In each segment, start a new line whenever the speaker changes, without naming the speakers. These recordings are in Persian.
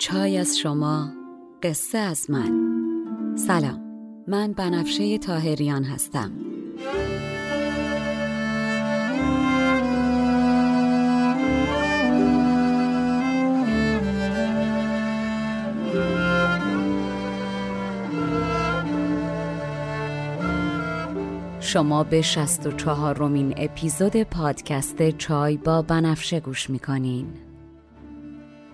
چای از شما قصه از من. سلام من بنفشه تاهریان هستم. شما به 64 رومین اپیزود پادکست چای با بنفشه گوش می‌کنین.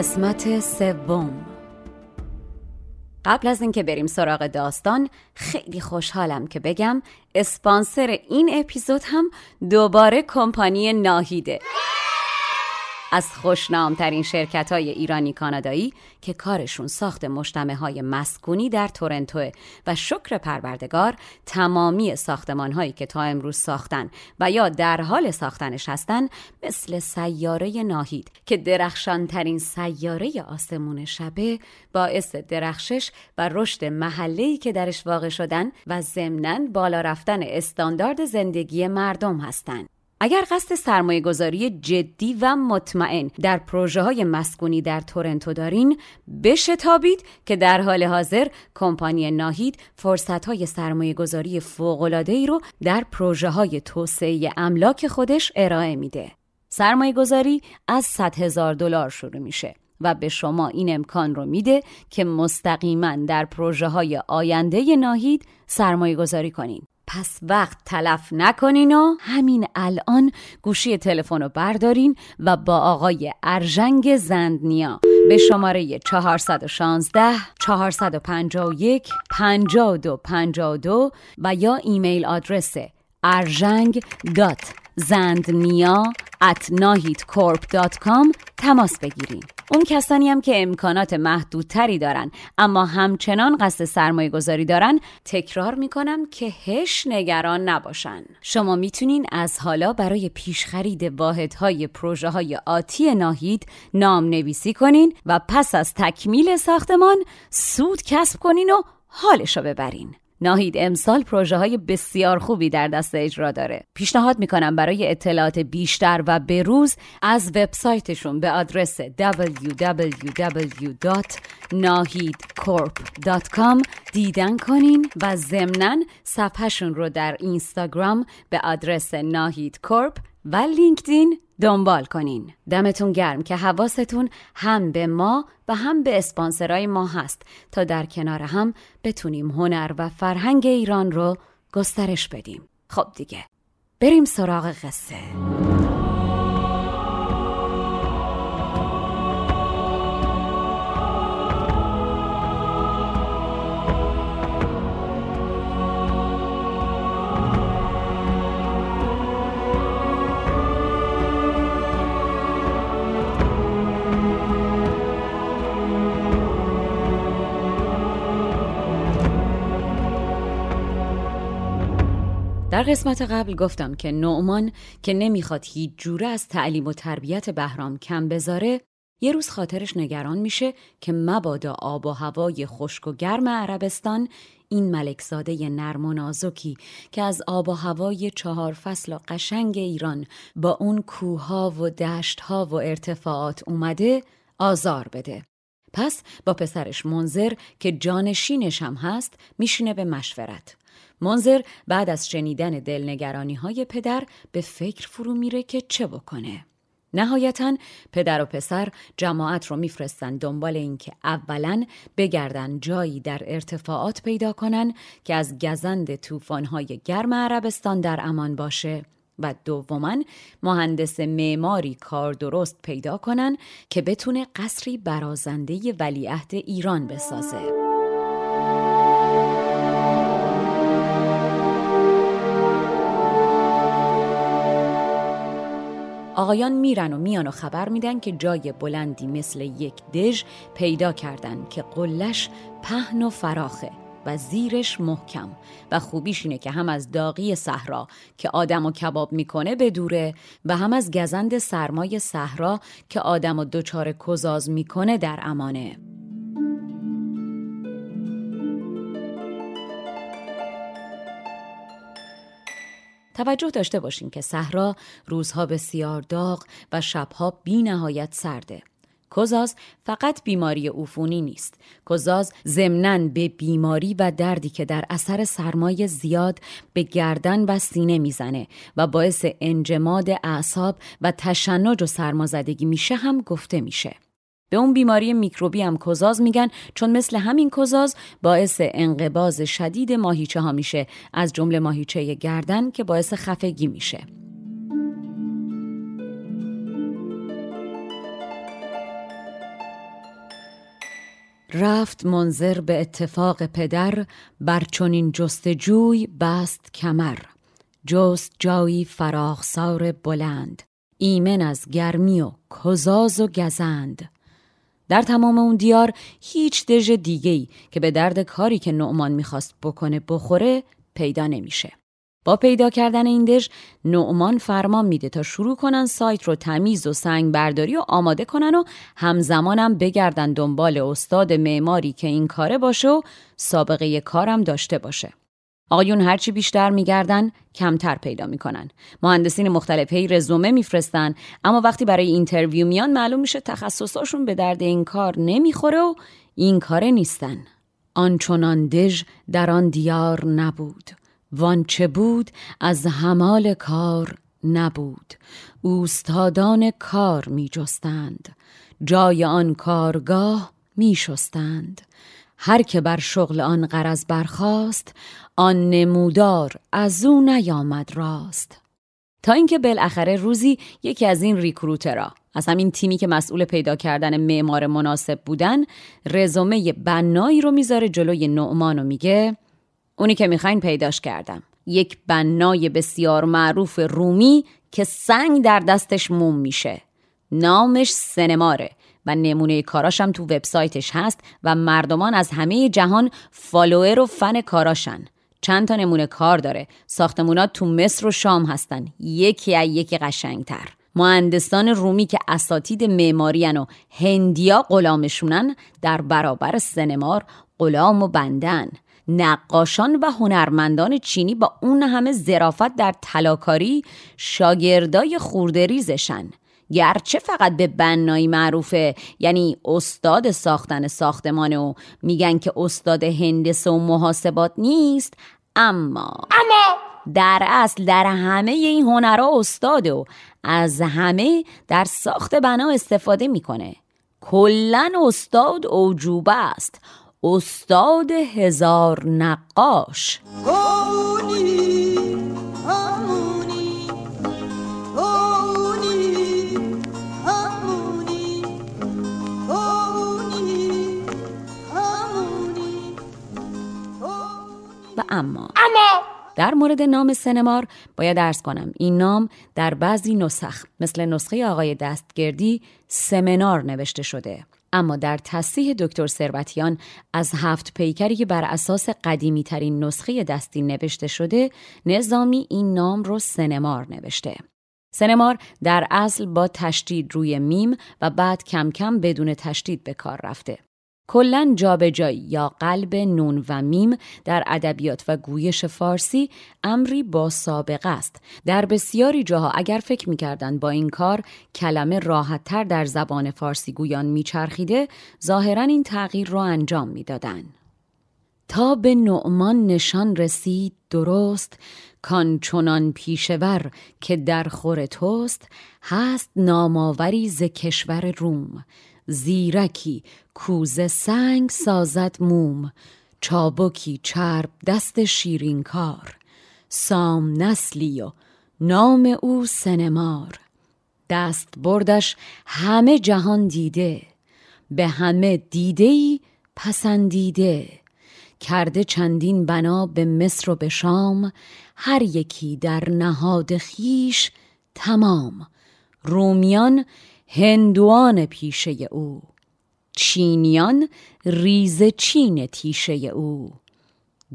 قسمت سوم. قبل از اینکه بریم سراغ داستان خیلی خوشحالم که بگم اسپانسر این اپیزود هم دوباره کمپانی ناهیده. از خوشنامترین شرکت های ایرانی کانادایی که کارشون ساخت مجتمع های مسکونی در تورنتو و شکر پروردگار تمامی ساختمان هایی که تا امروز ساختن و یا در حال ساختنش هستن مثل سیاره ناهید که درخشانترین سیاره آسمون شبه باعث درخشش و رشد محله‌ای که درش واقع شدن و ضمناً بالا رفتن استاندارد زندگی مردم هستند. اگر قصد سرمایه گذاری جدی و مطمئن در پروژه های مسکونی در تورنتو دارین بشتابید که در حال حاضر کمپانی ناهید فرصت های سرمایه گذاری ای رو در پروژه های توسعه املاک خودش ارائه میده. سرمایه گذاری از 100 هزار دلار شروع میشه و به شما این امکان رو میده که مستقیما در پروژه های آینده ناهید سرمایه گذاری کنین. پس وقت تلف نکنین و همین الان گوشی تلفن رو بردارین و با آقای ارژنگ زندنیا به شماره 416 451 5252 و یا email address ارژنگ dot زندنیا at تماس بگیرین اون کسانی هم که امکانات محدودتری دارن اما همچنان قصد سرمایه گذاری دارن تکرار می‌کنم که هیچ نگران نباشن. شما می‌تونین از حالا برای پیش خرید واحدهای پروژه های آتی ناهید نام نویسی کنین و پس از تکمیل ساختمان سود کسب کنین و حالش رو ببرین. ناهید امسال پروژه های بسیار خوبی در دست اجرا داره. پیشنهاد می‌کنم برای اطلاعات بیشتر و بروز از وبسایتشون به آدرس www.nahidcorp.com دیدن کنین و ضمنا صفحهشون رو در اینستاگرام به آدرس ناهید کورپ و لینکدین دنبال کنین. دمتون گرم که حواستون هم به ما و هم به اسپانسرای ما هست تا در کنار هم بتونیم هنر و فرهنگ ایران رو گسترش بدیم. خب دیگه بریم سراغ قصه. در قسمت قبل گفتم که نعمان که نمی‌خواد هیچ جوره از تعلیم و تربیت بهرام کم بذاره یه روز خاطرش نگران میشه که مبادا آب و هوای خشک و گرم عربستان این ملکزاده نرم و نازکی که از آب و هوای چهار فصل و قشنگ ایران با اون کوها و دشتها و ارتفاعات اومده آزار بده. پس با پسرش منظر که جانشینش هم هست میشینه به مشورت. منظر بعد از شنیدن دلنگرانی های پدر به فکر فرو میره که چه بکنه. نهایتا پدر و پسر جماعت رو میفرستن دنبال اینکه اولا بگردن جایی در ارتفاعات پیدا کنن که از گزند طوفان‌های گرم عربستان در امان باشه و دوما مهندس معماری کار درست پیدا کنن که بتونه قصری برازنده ولیعهد ایران بسازه. آقایان میرن و میان و خبر میدن که جای بلندی مثل یک دژ پیدا کردن که قلش پهن و فراخه و زیرش محکم. و خوبیش اینه که هم از داغی صحرا که آدم و کباب می‌کنه بدوره و هم از گزند سرمای صحرا که آدم و دچار کزاز می‌کنه در امانه. توجه داشته باشین که صحرا روزها بسیار داغ و شبها بی نهایت سرده. کوزاز فقط بیماری عفونی نیست. کوزاز ضمناً به بیماری و دردی که در اثر سرمایه زیاد به گردن و سینه می‌زنه و باعث انجماد اعصاب و تشنج و سرمازدگی میشه هم گفته میشه. به اون بیماری میکروبی هم کزاز میگن چون مثل همین کزاز باعث انقباز شدید ماهیچه ها میشه. از جمله ماهیچه گردن که باعث خفگی میشه. رفت منظر به اتفاق پدر بر چنین جستجوی بست کمر. جست جایی فراخسار بلند. ایمن از گرمی و کزاز و گزند. در تمام اون دیار هیچ دژ دیگه‌ای که به درد کاری که نعمان می‌خواست بکنه بخوره پیدا نمیشه. با پیدا کردن این دژ نعمان فرمان میده تا شروع کنن سایت رو تمیز و سنگ برداری و آماده کنن و همزمانم بگردن دنبال استاد معماری که این کاره باشه و سابقه کارم داشته باشه. آقایون هرچی بیشتر میگردن کمتر پیدا می‌کنن. مهندسین مختلف هی رزومه میفرستن اما وقتی برای اینترویو میان معلوم میشه تخصصاشون به درد این کار نمی‌خوره و این کاره نیستن. آنچنان دژ در آن دیار نبود. وانچه بود از همال کار نبود. اوستادان کار میجستند. جای آن کارگاه میشستند. هر که بر شغل آن قرض برخاست آن نمودار از او نیامد راست. تا اینکه بالاخره روزی یکی از این ریکروترها از همین تیمی که مسئول پیدا کردن معمار مناسب بودن رزومه بنایی رو می‌ذاره جلوی نعمان و میگه اونی که می‌خواین پیداش کردم. یک بنای بسیار معروف رومی که سنگ در دستش موم میشه. نامش سنماره و نمونه کاراشم تو وبسایتش هست و مردمان از همه جهان فالوور و فن کاراشن. چند تا نمونه کار داره. ساختمونات تو مصر و شام هستن. یکی از یکی قشنگتر. مهندسان رومی که اساتید معماریان و هندیا غلامشونن در برابر سنمار غلام و بندن نقاشان و هنرمندان چینی با اون همه زرافت در تلاکاری شاگردای خوردریزشن گرچه فقط به بنایی معروفه یعنی استاد ساختن ساختمانه و میگن که استاد هندسه و محاسبات نیست اما اما در اصل در همه این هنرها استاده و از همه در ساخت بنا استفاده می‌کنه. کلا استاد اوجوبه است. استاد هزار نقاش. و اما. اما! در مورد نام سنمار باید ارز کنم این نام در بعضی نسخ مثل نسخه آقای دستگردی سمنار نوشته شده. اما در تصحیح دکتر ثروتیان از هفت پیکری که بر اساس قدیمی ترین نسخه دستی نوشته شده نظامی این نام رو سنمار نوشته. سنمار در اصل با تشدید روی میم و بعد کم کم بدون تشدید به کار رفته. کلا جابجایی یا قلب نون و میم در ادبیات و گویش فارسی امری با سابقه است. در بسیاری جاها اگر فکر می‌کردند با این کار کلمه راحتتر در زبان فارسی گویان میچرخیده ظاهرا این تغییر را انجام می‌دادند. تا به نعمان نشان رسید درست کان چنان پیشور که در خور توست هست ناماوری ز کشور روم. زیرکی. کوزه سنگ سازد موم. چابکی چرب دست شیرین کار سام نسلی و نام او سنمار. دست بردش همه جهان دیده. به همه دیده ای پسندیده. کرده چندین بنا به مصر و به شام. هر یکی در نهاد خیش تمام. رومیان هندوان پیشه او. چینیان ریز چین تیشه او.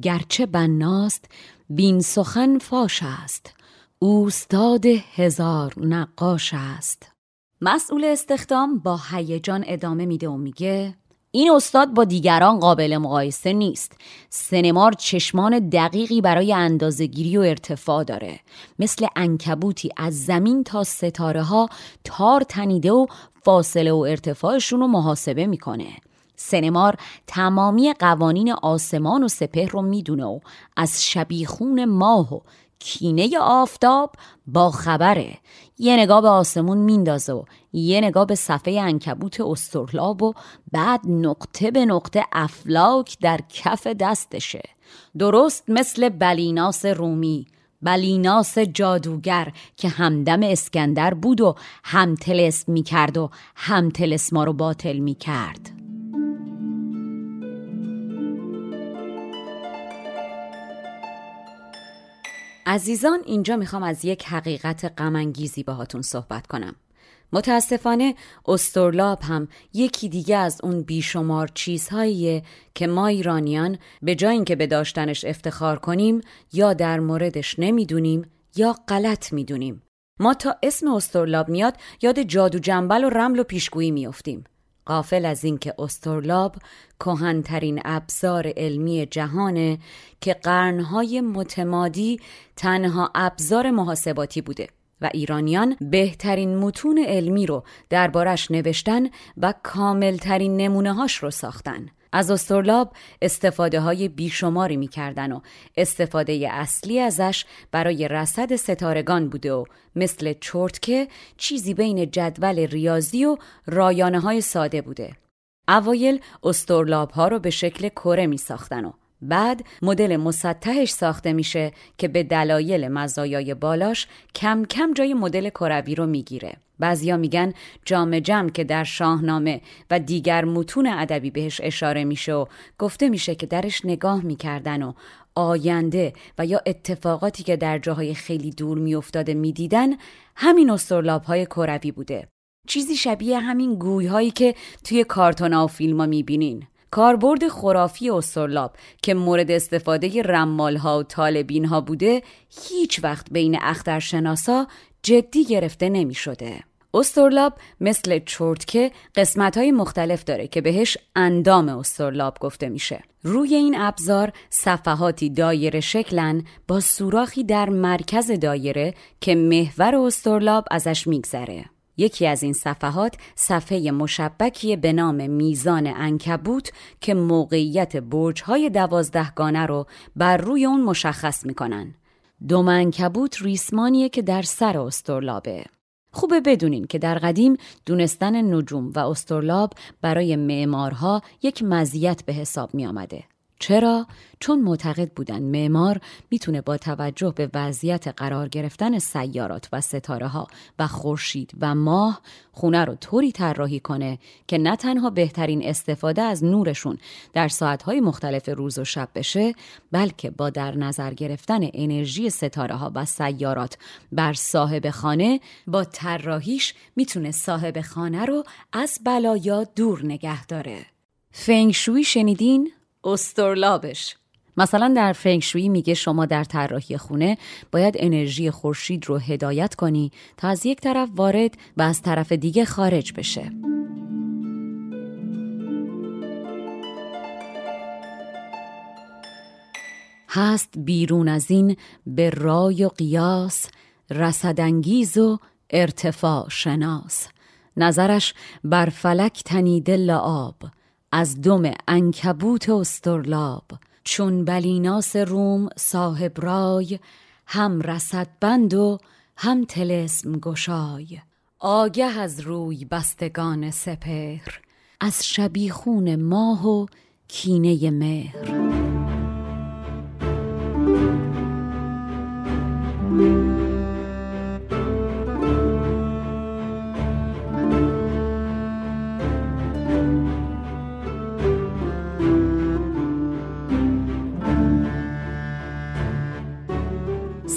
گرچه بناست بین سخن فاش است. اوستاد هزار نقاش است. مسئول استخدام با هیجان ادامه میده و میگه این استاد با دیگران قابل مقایسه نیست. سنمار چشمان دقیقی برای اندازهگیری و ارتفاع داره. مثل انکبوتی از زمین تا ستاره ها تار تنیده و فاصله و ارتفاعشون رو محاسبه می‌کنه. سنمار تمامی قوانین آسمان و سپهر رو می‌دونه و از شبیخون ماه و کینه آفتاب با خبره. یه نگاه به آسمون میندازه و یه نگاه به صفحه انکبوت استرلاب و بعد نقطه به نقطه افلاک در کف دستشه. درست مثل بلیناس رومی بلیناس جادوگر که همدم اسکندر بود و هم تلسم می کرد و هم تلسما رو باطل می عزیزان اینجا می‌خوام از یک حقیقت غمانگیزی باهاتون صحبت کنم. متاسفانه استرلاب هم یکی دیگه از اون بیشمار چیزهاییه که ما ایرانیان به جای اینکه به داشتنش افتخار کنیم یا در موردش نمی‌دونیم یا غلط می‌دونیم. ما تا اسم استرلاب میاد یاد جادو جنبل و رمل و پیشگویی میافتیم. قافل از اینکه استرلاب کهنترین ابزار علمی جهانه که قرنهای متمادی تنها ابزار محاسباتی بوده و ایرانیان بهترین متون علمی رو دربارش نوشتن و کاملترین نمونه هاش رو ساختن. از استرلاب استفاده های بیشماری می‌کردن و استفاده اصلی ازش برای رصد ستارگان بوده و مثل چرتکه چیزی بین جدول ریاضی و رایانه های ساده بوده. اوایل استرلاب ها رو به شکل کره می ساختن و بعد مدل مسطحش ساخته میشه که به دلایل مزایای بالاش کم کم جای مدل کروی رو می‌گیره. بعضیا میگن جام جم که در شاهنامه و دیگر متون ادبی بهش اشاره میشه و گفته میشه که درش نگاه می‌کردن و آینده و یا اتفاقاتی که در جاهای خیلی دور میافتاده می‌دیدن همین استرلاب های کروی بوده. چیزی شبیه همین گوی هایی که توی کارتون و فیلم ها می‌بینین. کاربرد خرافی استرلاب که مورد استفاده رمال ها و طالبین ها بوده هیچ وقت بین اخترشناسا جدی گرفته نمی شده. استرلاب مثل چرتکه قسمت های مختلف داره که بهش اندام استرلاب گفته میشه. روی این ابزار صفحاتی دایره شکلن با سوراخی در مرکز دایره که محور استرلاب ازش میگذره. یکی از این صفحات صفحه مشبکی به نام میزان انکبوت که موقعیت برج‌های دوازدهگانه رو بر روی اون مشخص می‌کنن. دوم انکبوت ریسمانیه که در سر استرلابه. خوبه بدونین که در قدیم دونستن نجوم و استرلاب برای معمارها یک مزیت به حساب می آمده. چرا؟ چون معتقد بودن معمار می‌تونه با توجه به وضعیت قرار گرفتن سیارات و ستاره ها و خورشید و ماه خونه رو طوری طراحی کنه که نه تنها بهترین استفاده از نورشون در ساعتهای مختلف روز و شب بشه بلکه با در نظر گرفتن انرژی ستاره ها و سیارات بر صاحب خانه با طراحیش می‌تونه صاحب خانه رو از بلایا دور نگه داره فنگشوی شنیدین؟ استرلابش. مثلا در فنگشویی میگه شما در طراحی خونه باید انرژی خورشید رو هدایت کنی تا از یک طرف وارد و از طرف دیگه خارج بشه. هست بیرون از این به رای و قیاس رسدانگیز و ارتفاع شناس. نظرش بر فلک تنیده لعاب. از دم انکبوت استرلاب. چون بلیناس روم صاحب رای هم رسد بند و هم تلسم گشای. آگه از روی بستگان سپهر از شبیخون ماه و کینه مهر.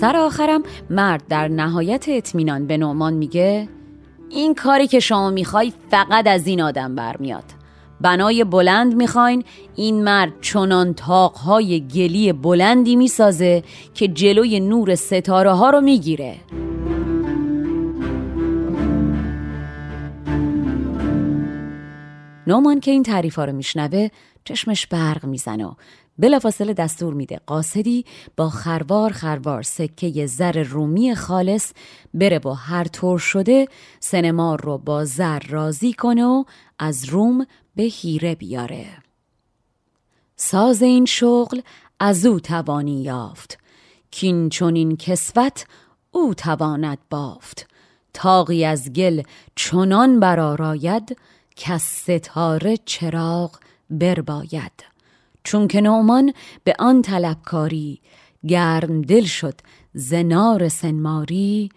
سر آخرم مرد در نهایت اطمینان به نومان میگه این کاری که شما می‌خوای فقط از این آدم برمیاد. بنای بلند می‌خواین این مرد چنان تاقهای گلی بلندی می‌سازه که جلوی نور ستاره ها رو می‌گیره. نومان که این تعریف ها رو میشنوه چشمش برق می‌زنه و بلافاصله دستور میده قاصدی با خروار خروار سکه زر رومی خالص بره با هر طور شده سنمار رو با زر راضی کنه و از روم به هیره بیاره. ساز این شغل از او توانی یافت. کین چون این کسوت او تواند بافت. تاقی از گل چنان برآراید که ستاره چراغ برباید. چون که نومان به آن طلبکاری گرم دل شد زنار سنماری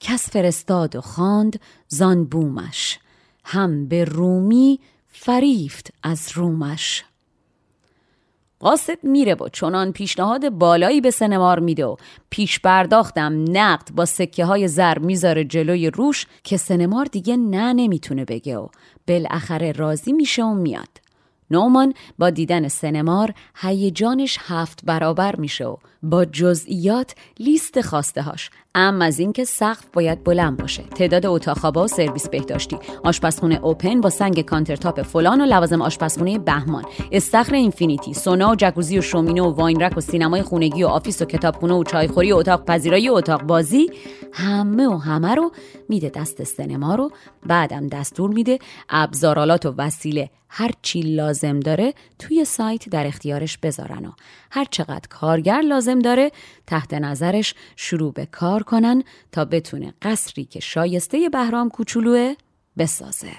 کس فرستاد و خواند زان بومش. هم به رومی فریفت از رومش. قاصد میره و چنان پیشنهاد بالایی به سنمار میده و پیش برداختم نقد با سکه های زر می‌ذاره جلوی روش که سنمار دیگه نه نمی‌تونه بگه و بالاخره راضی میشه و میاد. نومان با دیدن سنمار هیجانش هفت برابر میشه و با جزئیات لیست خواسته هاش اعم از اینکه سقف باید بلند باشه. تعداد اتاق خوابا و سرویس بهداشتی. آشپزخونه اوپن با سنگ countertop فلان و لوازم آشپزخونه بهمان. استخر infinity سونا و جکوزی و شومینه و wine rack و سینمای خونگی و office و کتابخونه و چایخوری و اتاق پذیرایی و اتاق بازی همه و همه رو میده دست سینما رو. بعدم دستور میده ابزارالات و وسیله. هر چی لازم داره توی سایت در اختیارش بذارن و هر چقدر کارگر لازم داره تحت نظرش شروع به کار کنن تا بتونه قصری که شایسته بهرام کوچولوه بسازه.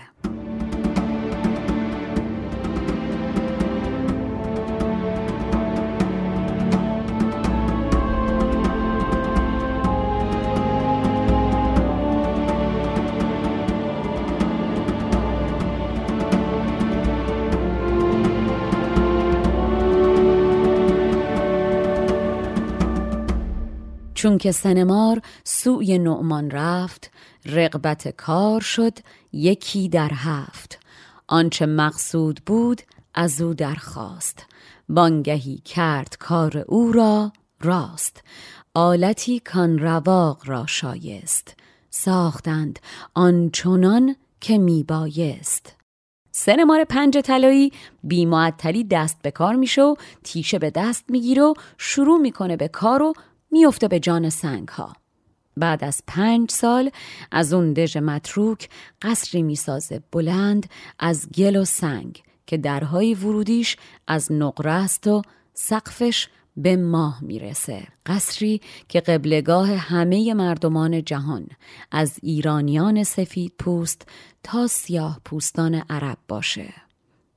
چون که سنمار سوی نعمان رفت رقبت کار شد یکی در هفت. آنچه مقصود بود از او درخواست. بانگهی کرد کار او را راست. آلتی کان رواق را شایست. ساختند آنچنان که میبایست. سنمار پنج طلایی بیمعطلی دست به کار میشه و تیشه به دست می‌گیره و شروع می‌کنه به کار و میفته به جان سنگ ها. بعد از پنج سال از اون دژ متروک قصری می‌سازه بلند از گل و سنگ که درهای ورودیش از نقره است و سقفش به ماه می‌رسه قصری که قبلگاه همه مردمان جهان از ایرانیان سفید پوست تا سیاه پوستان عرب باشه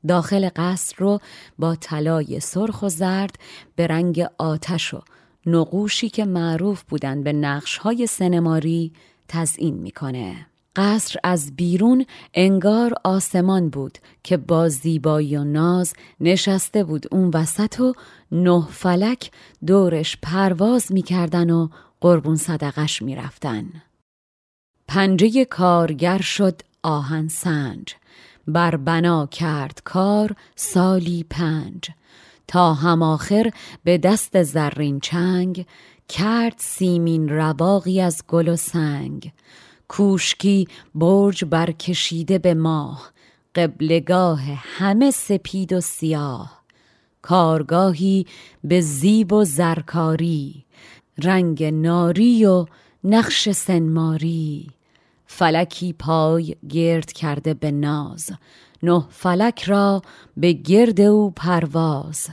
داخل قصر رو با طلای سرخ و زرد به رنگ آتش و نقوشی که معروف بودن به نقشهای سنماری تزئین می‌کنه. قصر از بیرون انگار آسمان بود که با زیبایی و ناز نشسته بود اون وسط و نه فلک دورش پرواز می‌کردن و قربون صدقش می‌رفتن. پنجه کارگر شد آهن سنج. بر بنا کرد کار سالی پنج. تا هماخر به دست زرین چنگ کرد سیمین رواقی از گل و سنگ. کوشکی برج برکشیده به ماه قبلگاه همه سپید و سیاه. کارگاهی به زیب و زرکاری رنگ ناری و نقش سنماری. فلکی پای گرد کرده به ناز نه فلک را به گرد او پرواز.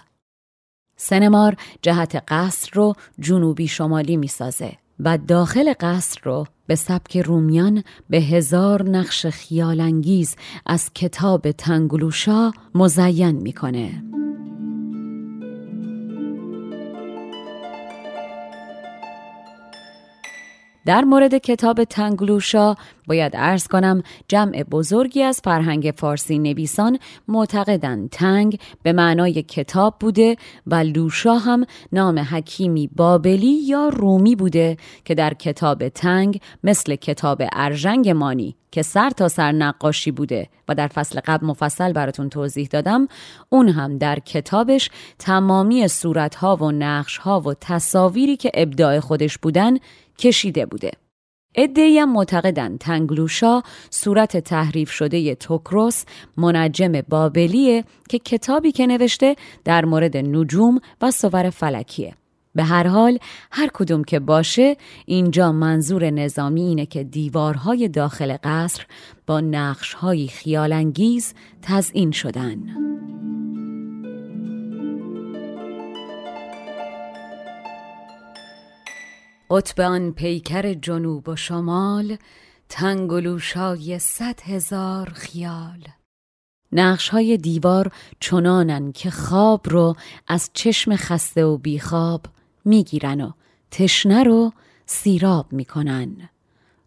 سنمار جهت قصر رو جنوبی شمالی می‌سازه و داخل قصر رو به سبک رومیان به هزار نقش خیالانگیز از کتاب تنگلوشا مزین می‌کنه. در مورد کتاب تنگلوشا باید ارز کنم جمع بزرگی از فرهنگ فارسی نویسان معتقدند. تنگ به معنای کتاب بوده و لوشا هم نام حکیمی بابلی یا رومی بوده که در کتاب تنگ مثل کتاب ارژنگ مانی که سر تا سر نقاشی بوده و در فصل قبل مفصل براتون توضیح دادم اون هم در کتابش تمامی صورتها و نقشها و تصاویری که ابداع خودش بودن کشیده بوده. ادهی هم معتقدن تنگلوشا صورت تحریف شده توکروس منجم بابلیه که کتابی که نوشته در مورد نجوم و صور فلکیه. به هر حال هر کدوم که باشه اینجا منظور نظامی اینه که دیوارهای داخل قصر با نقشهای خیالانگیز تزئین شدن. قطب آن پیکر جنوب و شمال تنگلوشای صد هزار خیال نقش های دیوار چنانن که خواب رو از چشم خسته و بیخواب می‌گیرن و تشنه رو سیراب می‌کنن.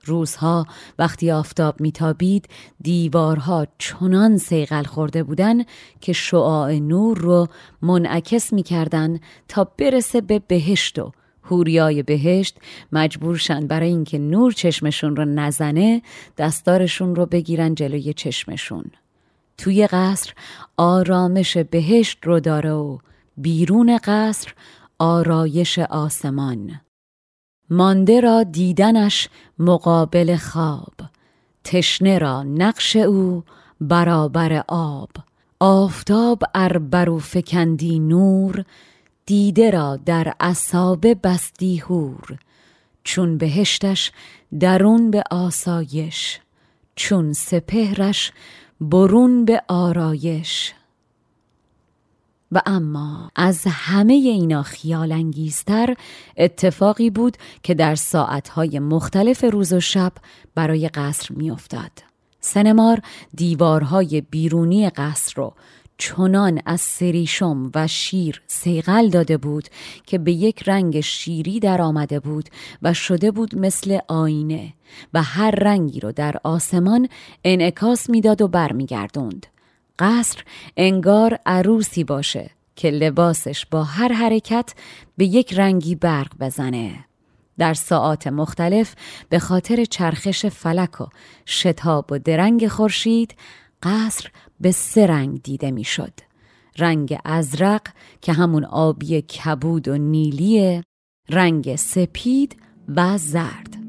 روزها وقتی آفتاب میتابید دیوارها چنان سیغل خورده بودن که شعاع نور رو منعکس می‌کردن تا برسه به بهشت و هوریای بهشت. مجبورشن برای اینکه نور چشمشون رو نزنه دستارشون رو بگیرن جلوی چشمشون. توی قصر آرامش بهشت رو داره و بیرون قصر آرایش آسمان. مانده را دیدنش مقابل خواب. تشنه را نقش او برابر آب. آفتاب اربرو فکندی نور دیده را در اصابه بستی هور چون بهشتش درون به آسایش چون سپهرش برون به آرایش. و اما از همه اینا خیال انگیزتر اتفاقی بود که در ساعتهای مختلف روز و شب برای قصر میافتاد. سنمار دیوارهای بیرونی قصر رو چنان از سریشم و شیر سیغل داده بود که به یک رنگ شیری در آمده بود و شده بود مثل آینه و هر رنگی رو در آسمان انعکاس می‌داد و برمیگردوند. قصر انگار عروسی باشه که لباسش با هر حرکت به یک رنگی برق بزنه. در ساعات مختلف به خاطر چرخش فلک و شتاب و درنگ خورشید قصر به سه رنگ دیده می‌شد. رنگ ازرق که همون آبی کبود و نیلیه، رنگ سپید و زرد.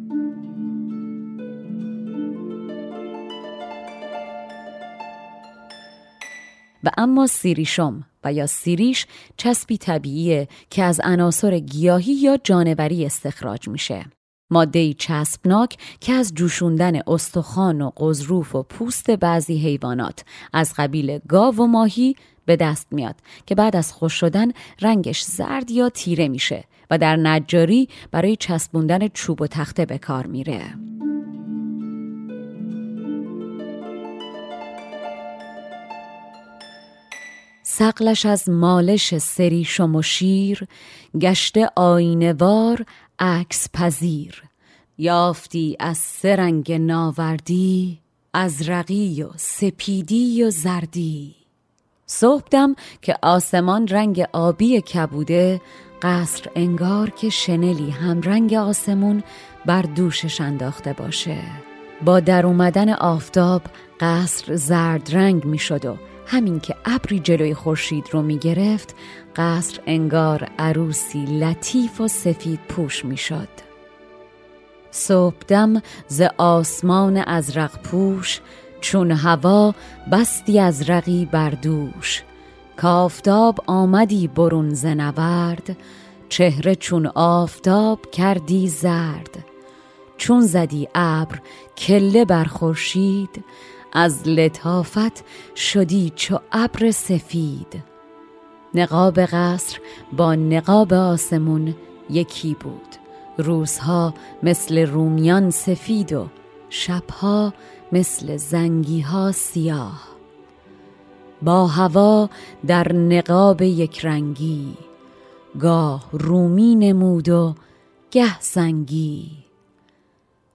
و اما سیریشم و یا سیریش چسبی طبیعیه که از عناصر گیاهی یا جانوری استخراج میشه. ماده چسبناک که از جوشوندن استخوان و قضروف و پوست بعضی حیوانات از قبیل گاو و ماهی به دست میاد که بعد از خوش شدن رنگش زرد یا تیره میشه و در نجاری برای چسبوندن چوب و تخته به کار میره. سقلش از مالش سری و شیر گشته آینوار عکس پذیر. یافتی از سرنگ ناوردی از رقی و سپیدی و زردی. صبحدم که آسمان رنگ آبی کبوده قصر انگار که شنلی هم رنگ آسمون بر دوشش انداخته باشه. با در اومدن آفتاب قصر زرد رنگ می شد و همین که ابری جلوی خورشید رو می گرفت قصر انگار عروسی لطیف و سفید پوش می شد صبحدم ز آسمان ازرق پوش چون هوا بستی از رقی بردوش کافتاب آمدی برون ز نورد چهره چون آفتاب کردی زرد. چون زدی ابر کله بر خورشید از لطافت شدی چو ابر سفید. نقاب قصر با نقاب آسمون یکی بود. روزها مثل رومیان سفید و شبها مثل زنگی ها سیاه. با هوا در نقاب یک رنگی گاه رومی نمود و گه زنگی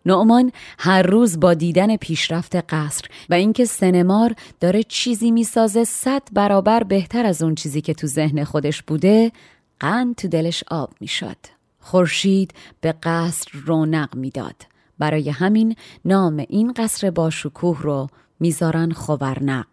نعمان هر روز با دیدن پیشرفت قصر و اینکه سنمار داره چیزی می‌سازه صد برابر بهتر از اون چیزی که تو ذهن خودش بوده قند تو دلش آب می‌شد. خورشید به قصر رونق می‌داد. برای همین نام این قصر با شکوه رو می‌ذارن خورنق.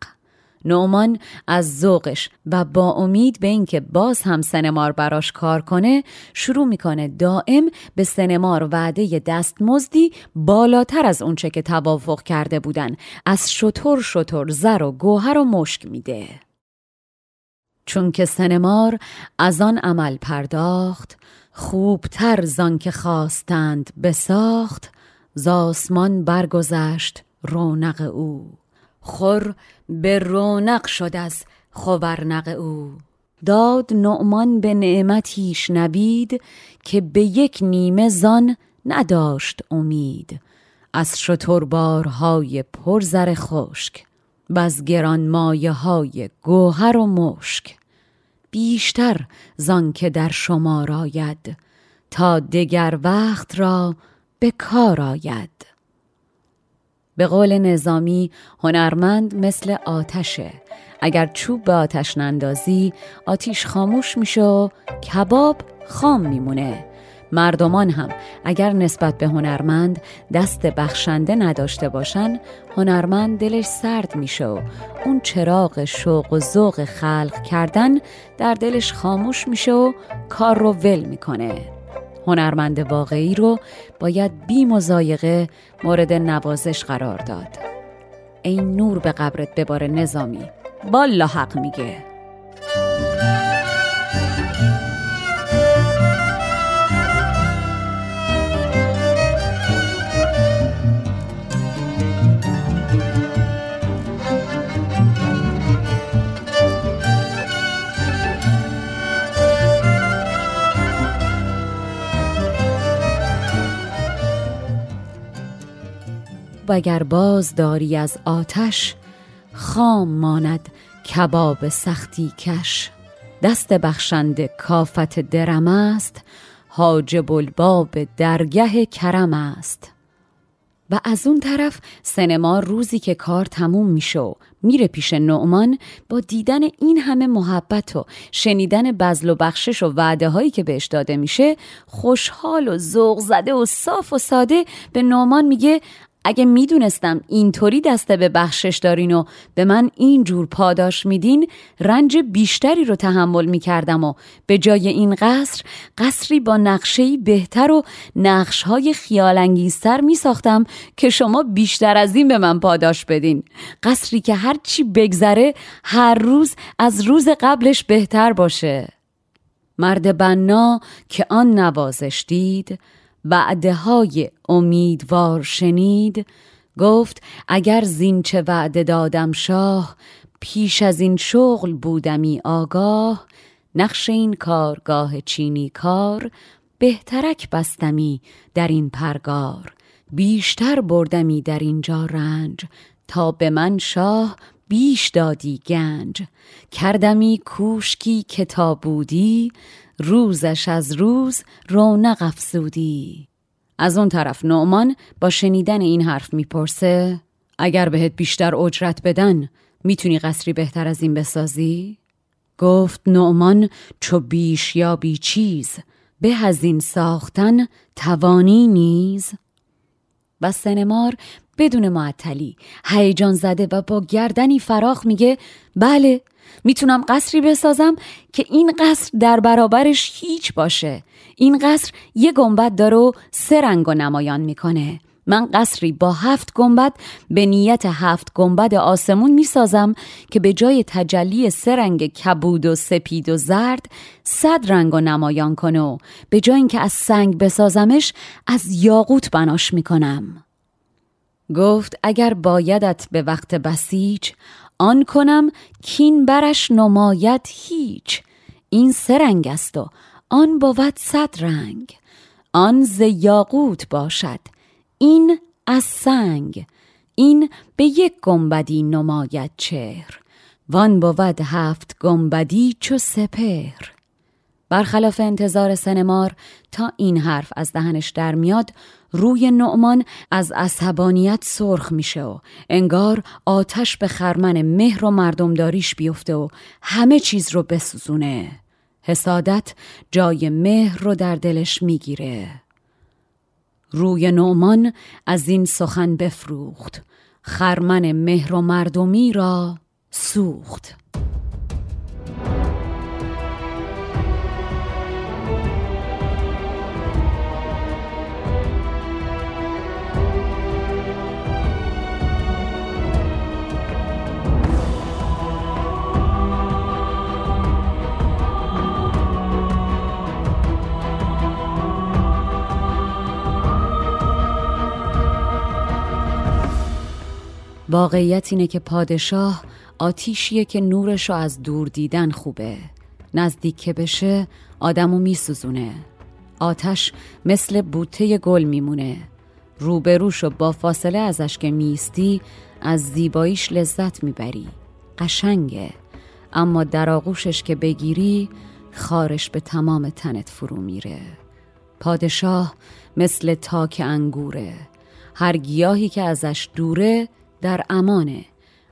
نومان از ذوقش و با امید به اینکه باز هم سنمار براش کار کنه شروع می‌کنه دائم به سنمار وعده دستمزدی بالاتر از اونچه که توافق کرده بودن. از شطور شطور زر و گوهر و مشک میده. چون که سنمار از آن عمل پرداخت خوبتر زان که خواستند بساخت زاسمان برگذشت رونق او. خور به رونق شد از خورنق او. داد نعمان به نعمتیش نبید که به یک نیمه زان نداشت امید. از شتربارهای پرزر خشک و از گران مایه های گوهر و مشک. بیشتر زان که در شما راید تا دگر وقت را به کار آید. به قول نظامی هنرمند مثل آتشه. اگر چوب به آتش نندازی آتیش خاموش میشه و کباب خام میمونه. مردمان هم اگر نسبت به هنرمند دست بخشنده نداشته باشن هنرمند دلش سرد میشه و اون چراغ شوق و ذوق خلق کردن در دلش خاموش میشه و کار رو ول می‌کنه. هنرمند واقعی رو باید بی مزایقه مورد نوازش قرار داد. این نور به قبرت بباره نظامی بالا حق میگه. وگر باز داری از آتش خام ماند کباب سختی کش. دست بخشنده کافت درم است حاجب الباب درگه کرم است. و از اون طرف سنما روزی که کار تموم میشه و میره پیش نعمان با دیدن این همه محبت و شنیدن بزل و بخشش و وعده هایی که بهش داده میشه خوشحال و ذوق زده و صاف و ساده به نعمان میگه اگه می‌دونستم اینطوری دسته به بخشش دارین و به من اینجور پاداش میدین رنج بیشتری رو تحمل می‌کردم و به جای این قصر قصری با نقشهی بهتر و نقشهای خیالانگیزتر میساختم که شما بیشتر از این به من پاداش بدین. قصری که هر چی بگذره هر روز از روز قبلش بهتر باشه. مرد بنا که آن نوازش دید وعده های امیدوار شنید گفت اگر زین چه وعده دادم شاه پیش از این شغل بودمی آگاه نقش این کارگاه چینی کار بهترک بستمی در این پرگار بیشتر بردمی در اینجا رنج تا به من شاه بیش دادی گنج کردمی کوشکی کتاب بودی روزش از روز رونق افزودی از اون طرف نعمان با شنیدن این حرف می‌پرسه اگر بهت بیشتر اجرت بدن می‌تونی قصری بهتر از این بسازی؟ گفت نعمان چو بیش یا بی چیز به از ساختن توانی نیز و سنمار بدون معطلی. هیجان زده و با گردنی فراخ میگه بله می‌تونم قصری بسازم که این قصر در برابرش هیچ باشه. این قصر یه گنبد داره و سه رنگ و نمایان می‌کنه. من قصری با هفت گنبد به نیت هفت گنبد آسمون می‌سازم که به جای تجلی سه رنگ کبود و سپید و زرد صد رنگ و نمایان کنه و به جای اینکه از سنگ بسازمش از یاقوت بناش می‌کنم. گفت اگر بایدت به وقت بسیج آن کنم کین برش نماید هیچ. این سه رنگ است و آن بود صد رنگ. آن ز یاقوت باشد این از سنگ. این به یک گنبدی نماید چهر. وان بود هفت گنبدی چو سپر برخلاف انتظار سنمار تا این حرف از دهنش در میاد روی نعمان از عصبانیت سرخ میشه و انگار آتش به خرمن مهر و مردمداریش بیفته و همه چیز رو بسوزونه. حسادت جای مهر رو در دلش می‌گیره. روی نعمان از این سخن بفروخت. خرمن مهر و مردمی را سوخت. واقعیت اینه که پادشاه آتیشیه که نورش رو از دور دیدن خوبه. نزدیک که بشه آدمو میسوزونه. آتش مثل بوته گل میمونه. روبروش و با فاصله ازش که میستی از زیباییش لذت می‌بری. قشنگه. اما در آغوشش که بگیری خارش به تمام تنت فرو میره. پادشاه مثل تاک انگوره. هر گیاهی که ازش دوره در امانه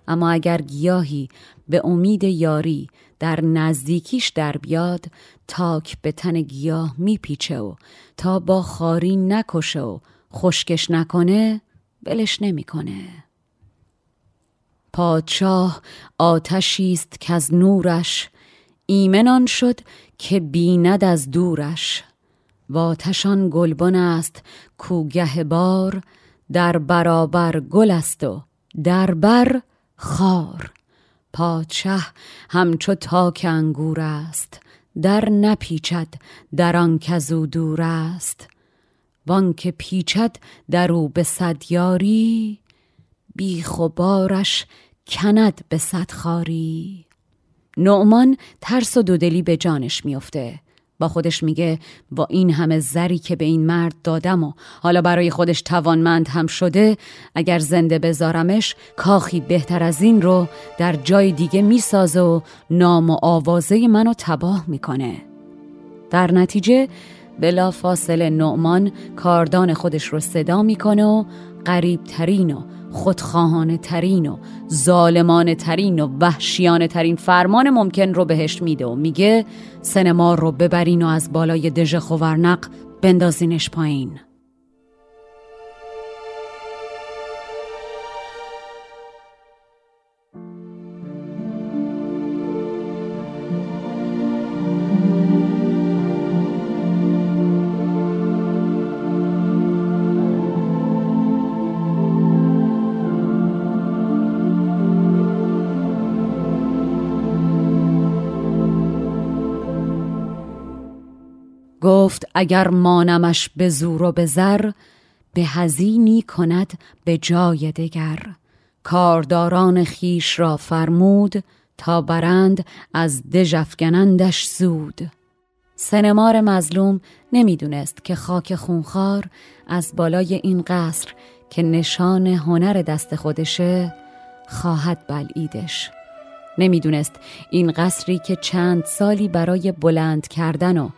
اما اگر گیاهی به امید یاری در نزدیکیش در بیاد تاک به تن گیاه میپیچه و تا با خاری نکشه و خشکش نکنه بلش نمی‌کنه. پادشاه آتشی است که از نورش ایمنان شد که بیند از دورش و آتشان گلبن است کوگه بار در برابر گل است و در بر خار. پادشه همچو تاک انگور است در نپیچد در آن کزو دور است. وان که پیچد در او به صد یاری بیخ و کند به صد خاری. نعمان ترس و دودلی به جانش میافته. با خودش میگه با این همه زری که به این مرد دادم و حالا برای خودش توانمند هم شده اگر زنده بذارمش کاخی بهتر از این رو در جای دیگه می‌سازه و نام و آوازه منو تباه می‌کنه. در نتیجه بلا فاصله نعمان کاردان خودش رو صدا می‌کنه و قریب ترین و خودخواهانه ترین و ظالمانه ترین و وحشیانه ترین فرمان ممکن رو بهش میده و میگه سنمار رو ببرین و از بالای دژ خوورنق بندازینش پایین. گفت اگر مانمش به زور و به زر به هزینی کند به جای دگر. کارداران خیش را فرمود تا برند از دژفگنندش زود سنمار مظلوم نمی‌دونست که خاک خونخوار از بالای این قصر که نشان هنر دست خودشه خواهد بلعیدش. نمی‌دونست این قصری که چند سالی برای بلند کردن و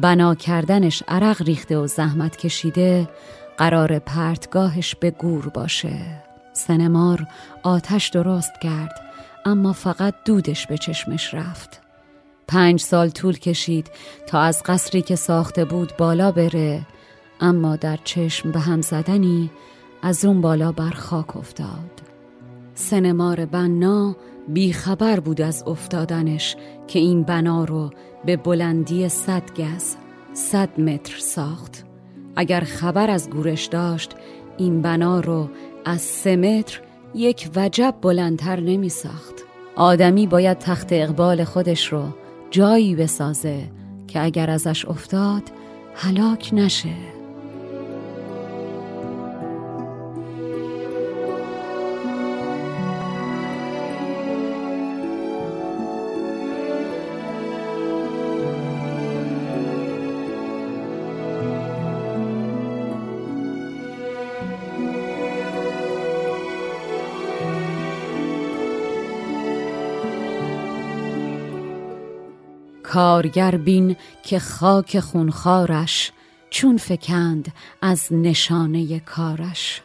بنا کردنش عرق ریخته و زحمت کشیده قرار پرتگاهش به گور باشه. سنمار آتش درست کرد اما فقط دودش به چشمش رفت. پنج سال طول کشید تا از قصری که ساخته بود بالا بره اما در چشم به هم زدنی از اون بالا بر خاک افتاد. سنمار بنا بیخبر بود از افتادنش که این بنا رو به بلندی صد گز صد متر ساخت. اگر خبر از گورش داشت این بنا رو از سه متر یک وجب بلندتر نمی ساخت. آدمی باید تخت اقبال خودش رو جایی بسازه که اگر ازش افتاد هلاک نشه. کارگر بین که خاک خونخارش چون فکند از نشانه کارش.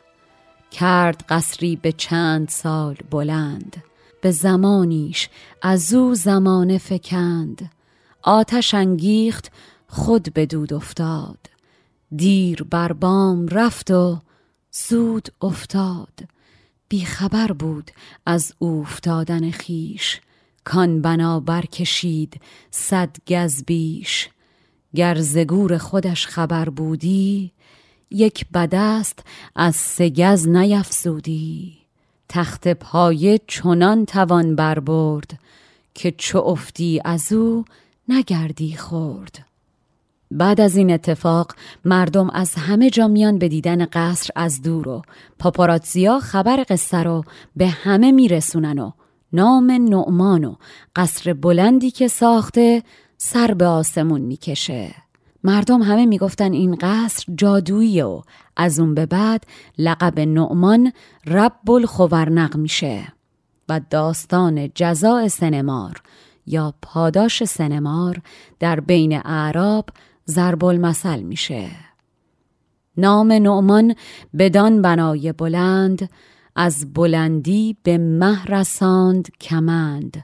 کرد قصری به چند سال بلند به زمانیش از او زمانه فکند. آتش انگیخت خود به دود افتاد. دیر بر بام رفت و زود افتاد. بیخبر بود از افتادن خیش. کان بنا برکشید صد گز بیش. گر زگور خودش خبر بودی یک بدست از سه گز نیفزودی. تخت پایه چنان توان بربرد که چو افتی از او نگردی خورد بعد از این اتفاق مردم از همه جا میان به دیدن قصر از دور و پاپاراتزیا خبر قصه رو به همه میرسونن و نام نعمان و قصر بلندی که ساخته سر به آسمون می‌کشه. مردم همه می‌گفتن این قصر جادویی و از اون به بعد لقب نعمان رب الخورنق میشه و داستان جزاء سنمار یا پاداش سنمار در بین اعراب ضرب المثل میشه. نام نعمان بدان بنای بلند از بلندی به مه رساند کمند.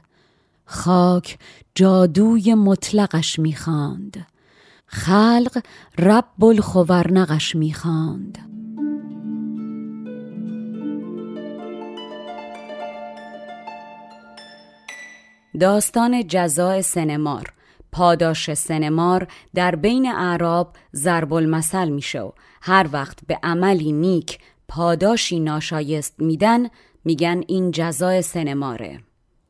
خاک جادوی مطلقش می‌خواند. خلق رب الخورنقش می‌خواند. داستان جزای سنمار. پاداش سنمار در بین اعراب ضرب المثل میشه و هر وقت به عملی نیک پاداشی ناشایست میدن میگن این جزای سنماره.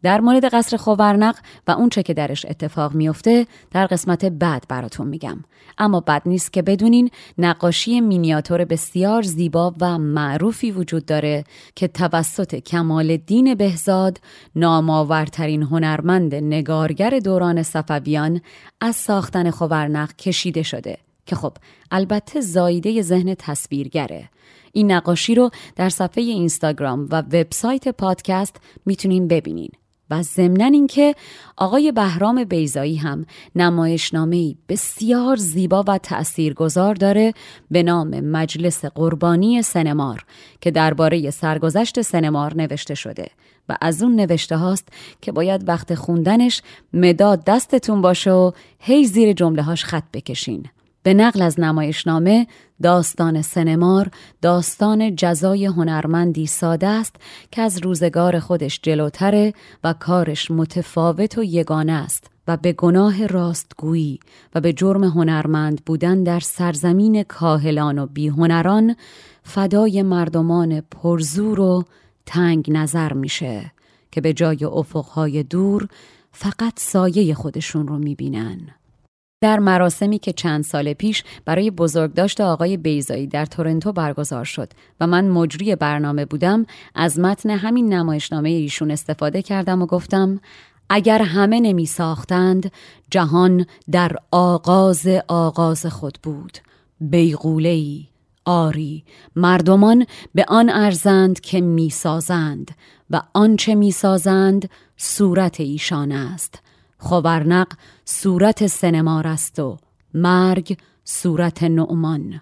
در مورد قصر خوورنق و اونچه که درش اتفاق میفته در قسمت بعد براتون میگم. اما بد نیست که بدونین نقاشی مینیاتور بسیار زیبا و معروفی وجود داره که توسط کمال دین بهزاد نامآورترین هنرمند نگارگر دوران صفویان از ساختن خوورنق کشیده شده. که خب البته زایده ذهن تصویرگره. این نقاشی رو در صفحه اینستاگرام و وبسایت پادکست می‌تونین ببینین. و ضمنا اینکه آقای بهرام بیزایی هم نمایشنامه بسیار زیبا و تأثیرگذار داره به نام مجلس قربانی سنمار که درباره سرگذشت سنمار نوشته شده و از اون نوشته هاست که باید وقت خوندنش مداد دستتون باشه و هی زیر جمله هاش خط بکشین. به نقل از نمایشنامه داستان سنمار داستان جزای هنرمندی ساده است که از روزگار خودش جلوتره و کارش متفاوت و یگانه است و به گناه راستگویی و به جرم هنرمند بودن در سرزمین کاهلان و بیهنران فدای مردمان پرزور و تنگ نظر میشه که به جای افقهای دور فقط سایه خودشون رو می‌بینن. در مراسمی که چند سال پیش برای بزرگداشت آقای بیزایی در تورنتو برگزار شد و من مجری برنامه بودم از متن همین نمایشنامه ایشون استفاده کردم و گفتم اگر همه نمی ساختند جهان در آغاز آغاز خود بود. بیغولهی آری مردمان به آن ارزند که می‌سازند و آنچه می‌سازند صورت ایشان است. خبرنق صورت سنمار است و مرگ صورت نعمان.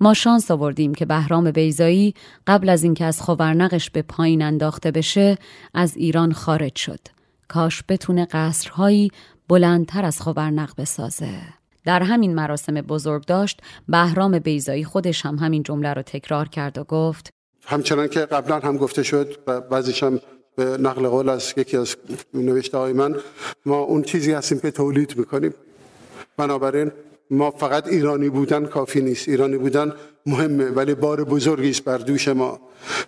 ما شانس آوردیم که بهرام بیزایی قبل از اینکه از خبرنقش به پایین انداخته بشه از ایران خارج شد. کاش بتونه قصرهایی بلندتر از خبرنق بسازه. در همین مراسم بزرگ داشت بهرام بیزایی خودش هم همین جمله رو تکرار کرد و گفت
همچنان که قبلا هم گفته شد و بعضیش هم به نقل قول از یکی از نوشته های من ما اون چیزی هستیم که تولید می‌کنیم. بنابراین ما فقط ایرانی بودن کافی نیست. ایرانی بودن مهمه ولی بار بزرگی است بر دوش ما.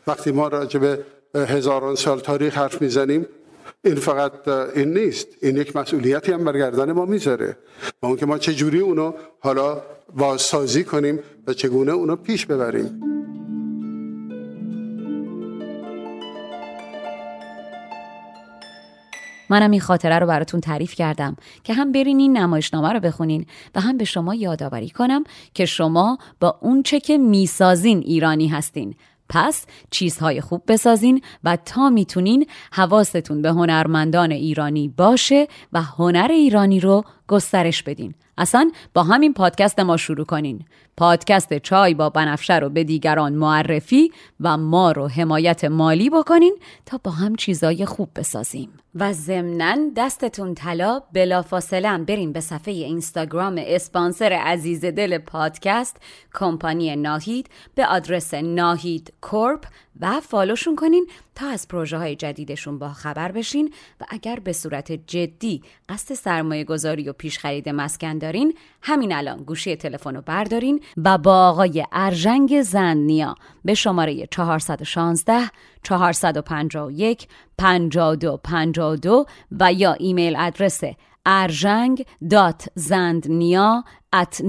وقتی ما راجع به هزاران سال تاریخ حرف می‌زنیم این فقط این نیست. این یک مسئولیتی هم برگردن ما می‌ذاره. و اون که ما چجوری اونو حالا بازسازی کنیم و چگونه اونو پیش ببریم.
منم این خاطره رو براتون تعریف کردم که هم برین این نمایشنامه رو بخونین و هم به شما یادآوری کنم که شما با اون چه که می‌سازین ایرانی هستین. پس چیزهای خوب بسازین و تا می‌تونین حواستون به هنرمندان ایرانی باشه و هنر ایرانی رو گسترش بدین. اصلا با همین پادکست ما شروع کنین. پادکست چای با بنفشه رو به دیگران معرفی و ما رو حمایت مالی بکنین تا با هم چیزای خوب بسازیم. و ضمنا دستتون طلا بلافاصله بریم به صفحه اینستاگرام اسپانسر عزیز دل پادکست کمپانی ناهید به آدرس Nahid Corp و فالوشون کنین تا از پروژه های جدیدشون با خبر بشین و اگر به صورت جدی قصد سرمایه گذاری و پیش خرید مسکن دارین همین الان گوشی تلفن رو بردارین و با آقای ارژنگ زندنیا به شماره 416 451 5252 و یا ایمیل آدرس ارژنگ زندنیا at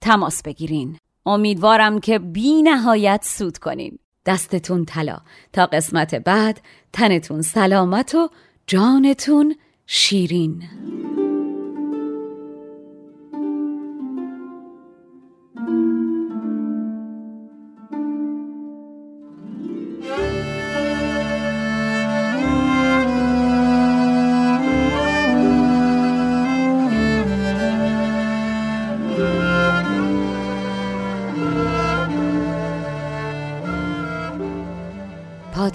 تماس بگیرین. امیدوارم که بی نهایت سود کنین. دستتون طلا. تا قسمت بعد تنتون سلامت و جانتون شیرین.